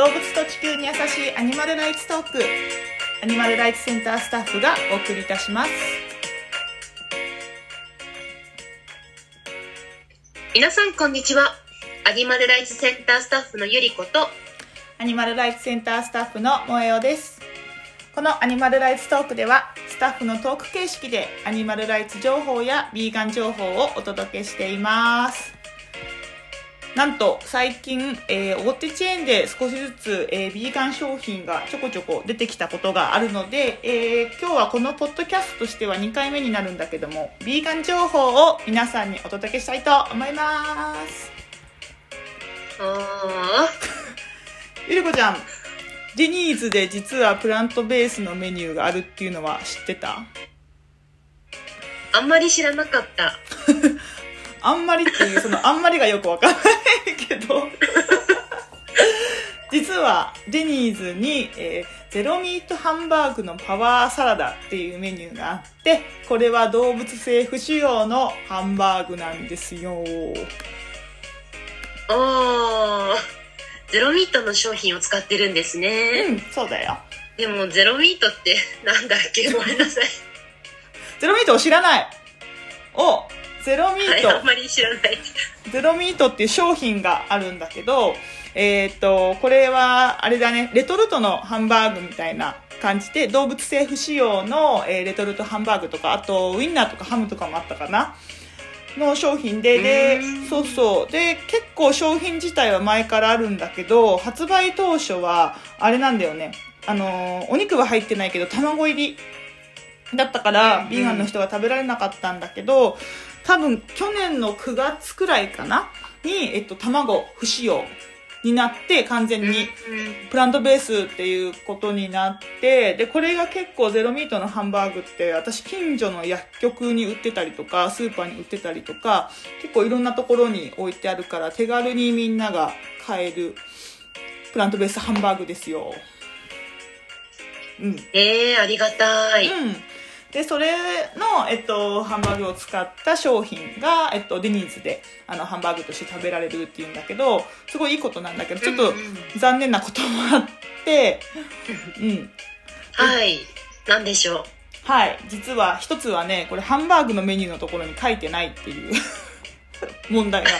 動物と地球に優しいアニマルライツトーク。アニマルライツセンタースタッフがお送りいたします。皆さんこんにちは。アニマルライツセンタースタッフのゆりこと。アニマルライツセンタースタッフの萌えおです。このアニマルライツトークではスタッフのトーク形式でアニマルライツ情報やビーガン情報をお届けしていますなんと最近、えー、大手チェーンで少しずつ、えー、ビーガン商品がちょこちょこ出てきたことがあるので、えー、今日はこのポッドキャストとしては2回目になるんだけどもビーガン情報を皆さんにお届けしたいと思います。あ ゆりこちゃんディニーズで実はプラントベースのメニューがあるっていうのは知ってた？あんまり知らなかった あんまりっていうそのあんまりがよくわかんないけど。実はデニーズに、えー、ゼロミートハンバーグのパワーサラダっていうメニューがあってこれは動物性不使用のハンバーグなんですよ。あー。ゼロミートの商品を使ってるんですうね、んそうだよ。でもゼロミートってなんだっけ？ごめんなさい。ゼロミートを知らない。おゼロミート、はいあんまり知らない。ゼロミートっていう商品があるんだけど、えーっと、これは、あれだね、レトルトのハンバーグみたいな感じで、動物性不使用の、えーレトルトハンバーグとか、あと、ウインナーとかハムとかもあったかな。の商品で、でそうそう。で、結構商品自体は前からあるんだけど、発売当初は、あれなんだよね。あのー、お肉は入ってないけど、卵入りだったからうん、ビーガンの人が食べられなかったんだけど、多分去年の9月くらいかな？に、えっと、卵不使用になって完全にプラントベースっていうことになってでこれが結構ゼロミートのハンバーグって私近所の薬局に売ってたりとかスーパーに売ってたりとか結構いろんなところに置いてあるから手軽にみんなが買えるプラントベースハンバーグですよ。うん。えー、ありがたい、うん。で、それの、えっと、ハンバーグを使った商品が、えっと、デニーズで、あの、ハンバーグとして食べられるっていうんだけど、すごいいいことなんだけど、ちょっと残念なこともあって、うん。はいなんでしょう？はい。実は、一つはね、これハンバーグのメニューのところに書いてないっていう 問題があ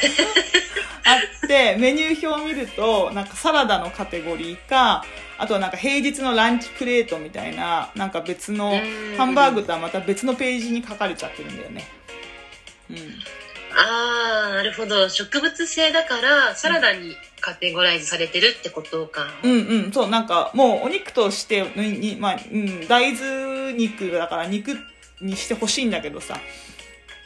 って、メニュー表を見ると、なんかサラダのカテゴリーか、あとはなんか平日のランチプレートみたいな、なんか別のうん。ハンバーグとはまた別のページに書かれちゃってるんだよね。うん。ああなるほど。植物性だからサラダにカテゴライズされてるってことか、うんうん、そう、なんかもうお肉としてに、にまあ、うん、大豆肉だから肉にしてほしいんだけどさ、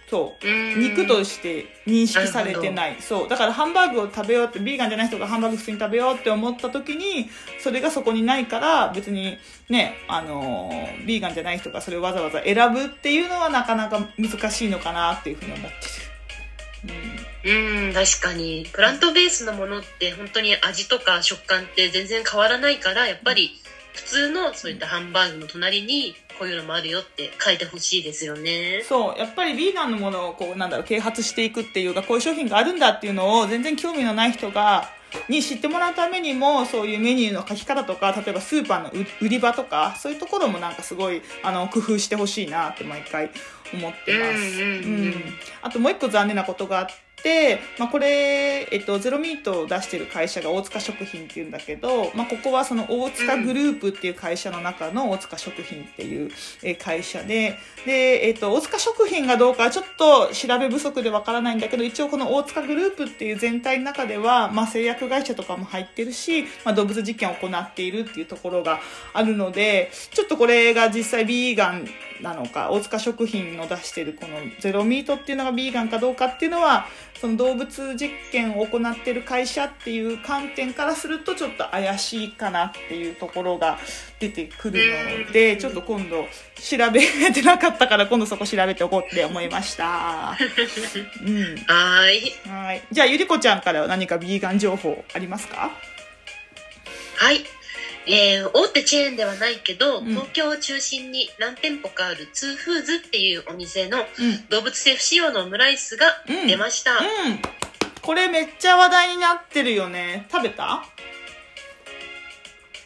そう。うん。肉として認識されてない。そう。だからハンバーグを食べようってビーガンじゃない人がハンバーグ普通に食べようって思った時にそれがそこにないから別にねあのービーガンじゃない人がそれをわざわざ選ぶっていうのはなかなか難しいのかなっていうふうに思ってる、うん確かに。プラントベースのものって本当に味とか食感って全然変わらないからやっぱり普通のそういったハンバーグの隣にこういうのもあるよって書いてほしいですよね。うん、そうやっぱりビーガンのものをこうなんだろう啓発していくっていうかこういう商品があるんだっていうのを全然興味のない人がに知ってもらうためにもそういうメニューの書き方とか例えばスーパーの売売り場とかそういうところもなんかすごいあの工夫してほしいなって毎回思ってます。うんうん。うん。あともう一個残念なことがあって、まあ、これ、えっと、ゼロミートを出してる会社が大塚食品っていうんだけど、まあ、ここはその大塚グループっていう会社の中の大塚食品っていう会社で、で、えっと、大塚食品がどうかちょっと調べ不足でわからないんだけど、一応この大塚グループっていう全体の中では、まあ、製薬会社とかも入ってるし、まあ、動物実験を行っているっていうところがあるので、ちょっとこれが実際ビーガンなのか、大塚食品の出してるこのゼロミートっていうのがビーガンかどうかっていうのは、その動物実験を行ってる会社っていう観点からするとちょっと怪しいかなっていうところが出てくるので、ちょっと今度調べてなかったから今度そこ調べておこうって思いました。うん。はーいはい。じゃあ、ゆりこちゃんからは何かビーガン情報ありますか？はいえー大手チェーンではないけど、うん。東京を中心に何店舗かあるツーフーズっていうお店のうん。動物性不使用のオムライスが出ました、うん。これめっちゃ話題になってるよね。食べた？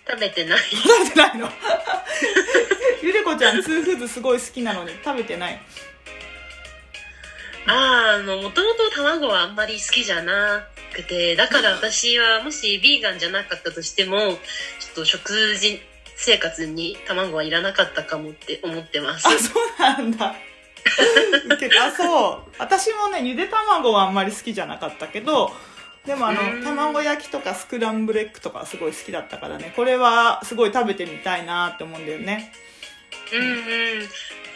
食べてない。食べてないの？ゆりこちゃんツーフーズすごい好きなのに食べてない？あああのもともと卵はあんまり好きじゃなくてだから私はもしビーガンじゃなかったとしてもちょっと食事生活に卵はいらなかったかもって思ってます。あそうなんだ。あそう。私もねゆで卵はあんまり好きじゃなかったけどでもあのうん。卵焼きとかスクランブルエッグとかすごい好きだったからねこれはすごい食べてみたいなって思うんだよね。うんうん。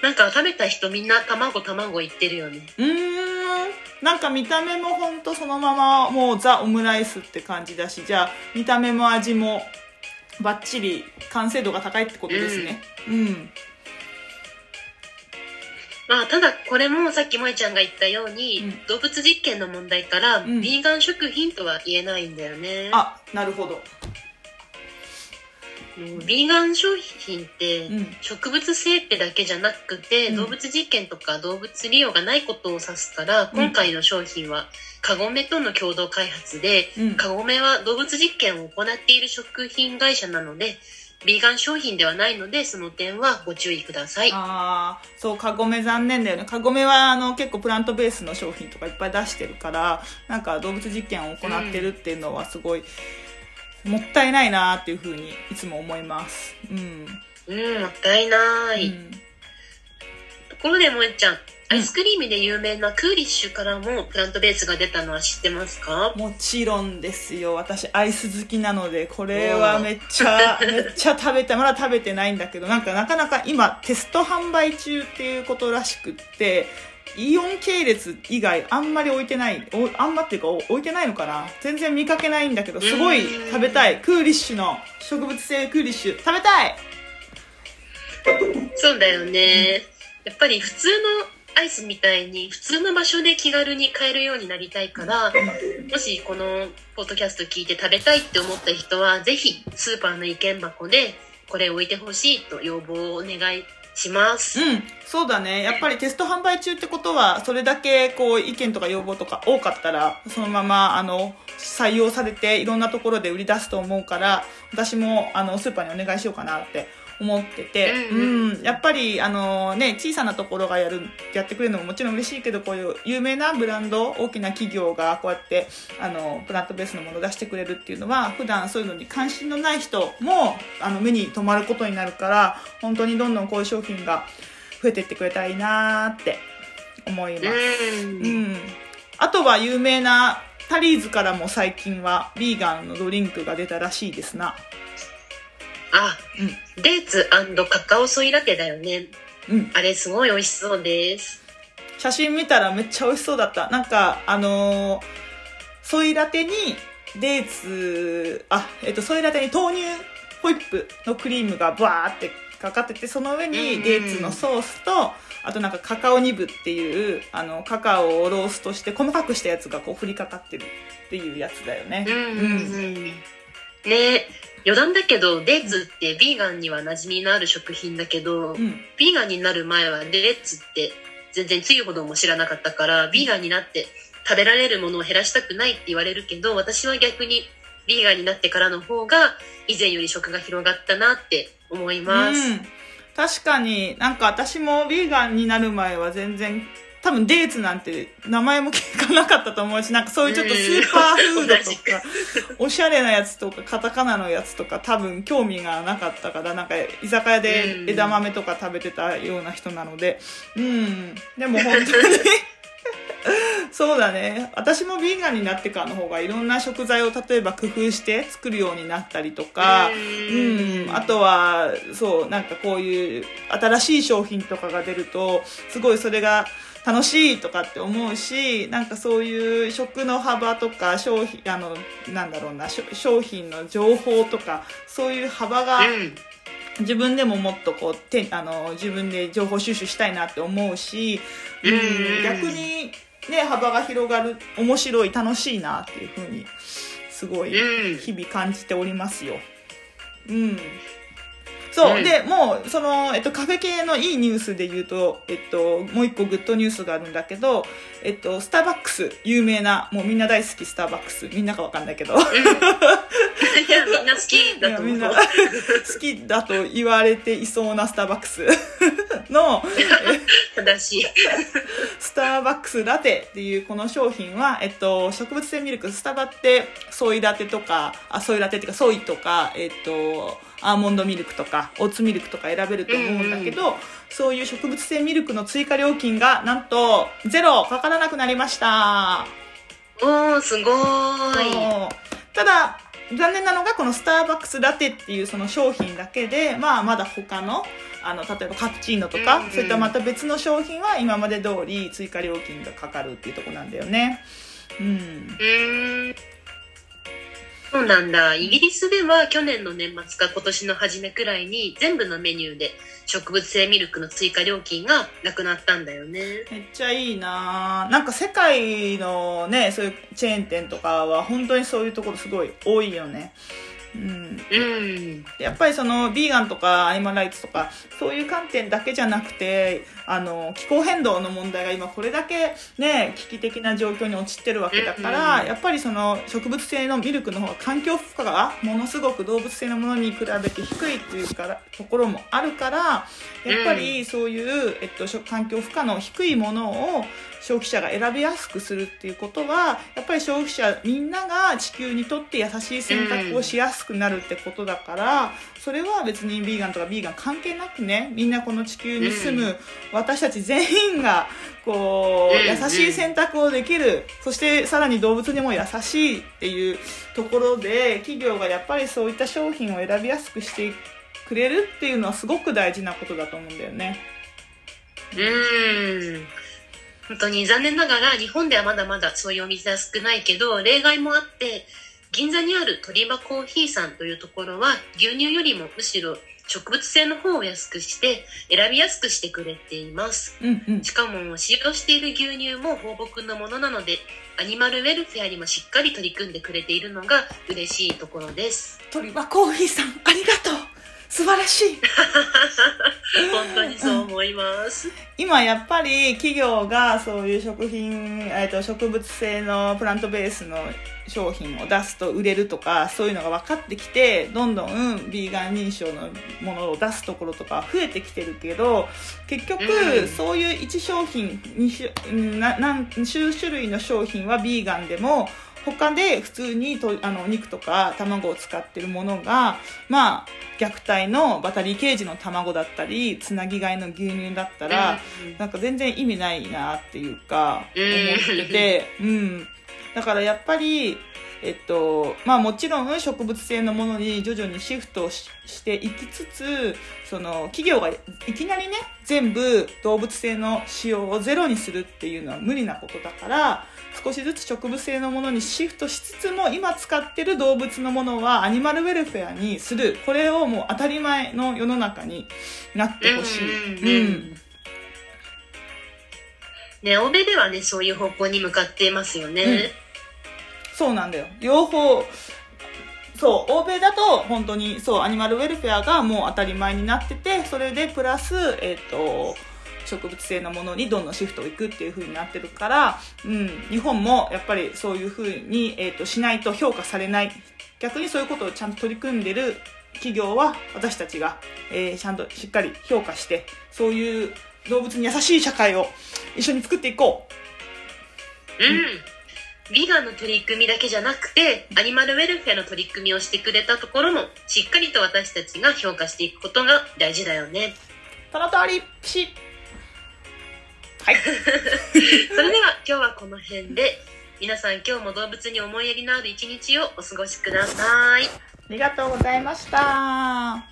なんか食べた人みんな卵卵言ってるよね。うーんなんか見た目もほんとそのままもうザ・オムライスって感じだしじゃあ見た目も味もバッチリ完成度が高いってことですね。うん。まあ、ただこれもさっき萌ちゃんが言ったように、うん。動物実験の問題から、ん。ビーガン食品とは言えないんだよね。あなるほどもうビーガン商品って、うん。植物性ってだけじゃなくて、うん。動物実験とか動物利用がないことを指すから、今回の商品はカゴメとの共同開発で、うん。カゴメは動物実験を行っている食品会社なのでビーガン商品ではないのでその点はご注意ください。ああそうカゴメ残念だよね。カゴメはあの結構プラントベースの商品とかいっぱい出してるからなんか動物実験を行ってるっていうのはすごいもったいないなっていうふうにいつも思います。うん、うんもったいない、うん。ところで萌ちゃんアイスクリームで有名なクーリッシュからもプラントベースが出たのは知ってますか？もちろんですよ。私アイス好きなのでこれはめっちゃめっちゃ食べたまだ食べてないんだけどなんかなかなか今テスト販売中っていうことらしくってイオン系列以外あんまり置いてないおあんまっていうかお置いてないのかな？全然見かけないんだけどすごい食べたい。クーリッシュの植物性クーリッシュ。食べたい！そうだよね、やっぱり普通のアイスみたいに普通の場所で気軽に買えるようになりたいからもしこのポッドキャスト聞いて食べたいって思った人はぜひスーパーの意見箱でこれ置いてほしいと要望をお願いします、うん、そうだね。やっぱりテスト販売中ってことは、それだけこう意見とか要望とか多かったら、そのままあの採用されていろんなところで売り出すと思うから、私もあのスーパーにお願いしようかなって思ってて、ううんん、やっぱりあのね、小さなところがやる、やってくれるのももちろん嬉しいけど、こういう有名なブランド、大きな企業がこうやって、あの、プラントベースのものを出してくれるっていうのは、普段そういうのに関心のない人も、あの、目に留まることになるから、本当にどんどんこういう商品が増えていってくれたらいいなーって思います。うんうん。あとは有名なタリーズからも最近はビーガンのドリンクが出たらしいですな。あ、デーツカカオソイラテだよねうん。あれすごい美味しそうです写真見たらめっちゃ美味しそうだった。なんか、あのーソイラテにデーツ、あ、えっと、ソイラテに豆乳ホイップのクリームがバーってかかってて、その上うんうんにデーツのソースと、あとなんかカカオニブっていう、あの、カカオをローストして細かくしたやつがこう振りかかってるっていうやつだよね。うんうんうんね余談だけどデーツってビーガンには馴染みのある食品だけど、うん。ビーガンになる前はデーツって全然つゆほども知らなかったからビーガンになって食べられるものを減らしたくないって言われるけど私は逆にビーガンになってからの方が以前より食が広がったなって思います、うん、確かになんか私もビーガンになる前は全然多分デーツなんて名前も聞かなかったと思うしなんかそういうちょっとスーパーフードとかおしゃれなやつとかカタカナのやつとか多分興味がなかったからなんか居酒屋でうん。枝豆とか食べてたような人なので。うん。でも本当に。そうだね。私もビーガンになってからの方がいろんな食材を例えば工夫して作るようになったりとかうん、あとはそうなんかこういう新しい商品とかが出るとすごいそれが楽しいとかって思うしなんかそういう食の幅とか商品あのなんだろうな商品の情報とかそういう幅がうん自分でももっとこうてあの自分で情報収集したいなって思うし、うんうん逆に、ね、幅が広がる面白い楽しいなっていうふうにすごいうん日々感じておりますよ。うん。そう、うん。でもうその、えっと、カフェ系のいいニュースで言うと、えっと、もう一個グッドニュースがあるんだけど、えっと、スターバックス有名なもうみんな大好きスターバックスみんなかわかんないけど。うん、いやみんな好きだと思う。みんな好きだと言われていそうなスターバックスの 正しい。スターバックスラテっていうこの商品は、えっと、植物性ミルク、スタバってソイラテとか、あ、ソイラテっていうかソイとか、えっと、アーモンドミルクとか、オーツミルクとか選べると思うんだけど、そういう植物性ミルクの追加料金がなんとゼロかからなくなりました。おーすごーいただ、残念なのがこのスターバックスラテっていうその商品だけで、まあまだ他の、あの、例えばカプチーノとか、うんうんそういったまた別の商品は今まで通り追加料金がかかるっていうところなんだよね。うん。うーんそうなんだ。イギリスでは去年の年末か今年の初めくらいに全部のメニューで植物性ミルクの追加料金がなくなったんだよね。めっちゃいいなぁなんか世界のね、そういうチェーン店とかは本当にそういうところすごい多いよね。うん。うん。でやっぱりそのビーガンとかアニマルライツとかそういう観点だけじゃなくてあの気候変動の問題が今これだけね危機的な状況に陥ってるわけだから、やっぱりその植物性のミルクの方が環境負荷がものすごく動物性のものに比べて低いっていうからところもあるからやっぱりそういう、えっと、環境負荷の低いものを消費者が選びやすくするっていうことはやっぱり消費者みんなが地球にとって優しい選択をしやすくなるってことだから、それは別にビーガンとかビーガン関係なくねみんなこの地球に住む私たち全員がこううん優しい選択をできるそしてさらに動物にも優しいっていうところで企業がやっぱりそういった商品を選びやすくしてくれるっていうのはすごく大事なことだと思うんだよね。うん。本当に残念ながら日本ではまだまだそういうお店は少ないけど例外もあって銀座にある鳥羽コーヒーさんというところは牛乳よりもむしろ植物性の方を安くして選びやすくしてくれています。うんうんしかも使用している牛乳も放牧のものなのでアニマルウェルフェアにもしっかり取り組んでくれているのが嬉しいところです。鳥羽コーヒーさんありがとう素晴らしい 本当にそう思います。今やっぱり企業がそういう食品、えっと植物性のプラントベースの商品を出すと売れるとかそういうのが分かってきてどんどんビーガン認証のものを出すところとか増えてきてるけど結局、うんそういう1商品2種な何数種類の商品はビーガンでも他で普通にとあのお肉とか卵を使ってるものがまあ虐待のバタリーケージの卵だったりつなぎがいの牛乳だったら、なんか全然意味ないなっていうかうん思ってて、うん、だからやっぱりえっとまあもちろん植物性のものに徐々にシフトししていきつつその企業がいきなりね全部動物性の使用をゼロにするっていうのは無理なことだから少しずつ植物性のものにシフトしつつも今使ってる動物のものはアニマルウェルフェアにするこれをもう当たり前の世の中になってほしい。うんうんうんね、欧米ではね、そういう方向に向かっていますよね。そうなんだよ。両方、そう、欧米だと本当に、そう、アニマルウェルフェアがもう当たり前になってて、それでプラス、えっ、と、植物性のものにどんどんシフトをいくっていう風になってるから、うん、日本もやっぱりそういう風に、えっ、と、しないと評価されない。逆にそういうことをちゃんと取り組んでる企業は私たちが、えーちゃんとしっかり評価して、そういう動物に優しい社会を一緒に作っていこう。うん。ビーガンの取り組みだけじゃなくて、アニマルウェルフェアの取り組みをしてくれたところも、しっかりと私たちが評価していくことが大事だよね。その通り、ピ。はい。それでは今日はこの辺で、皆さん今日も動物に思いやりのある一日をお過ごしください。ありがとうございました。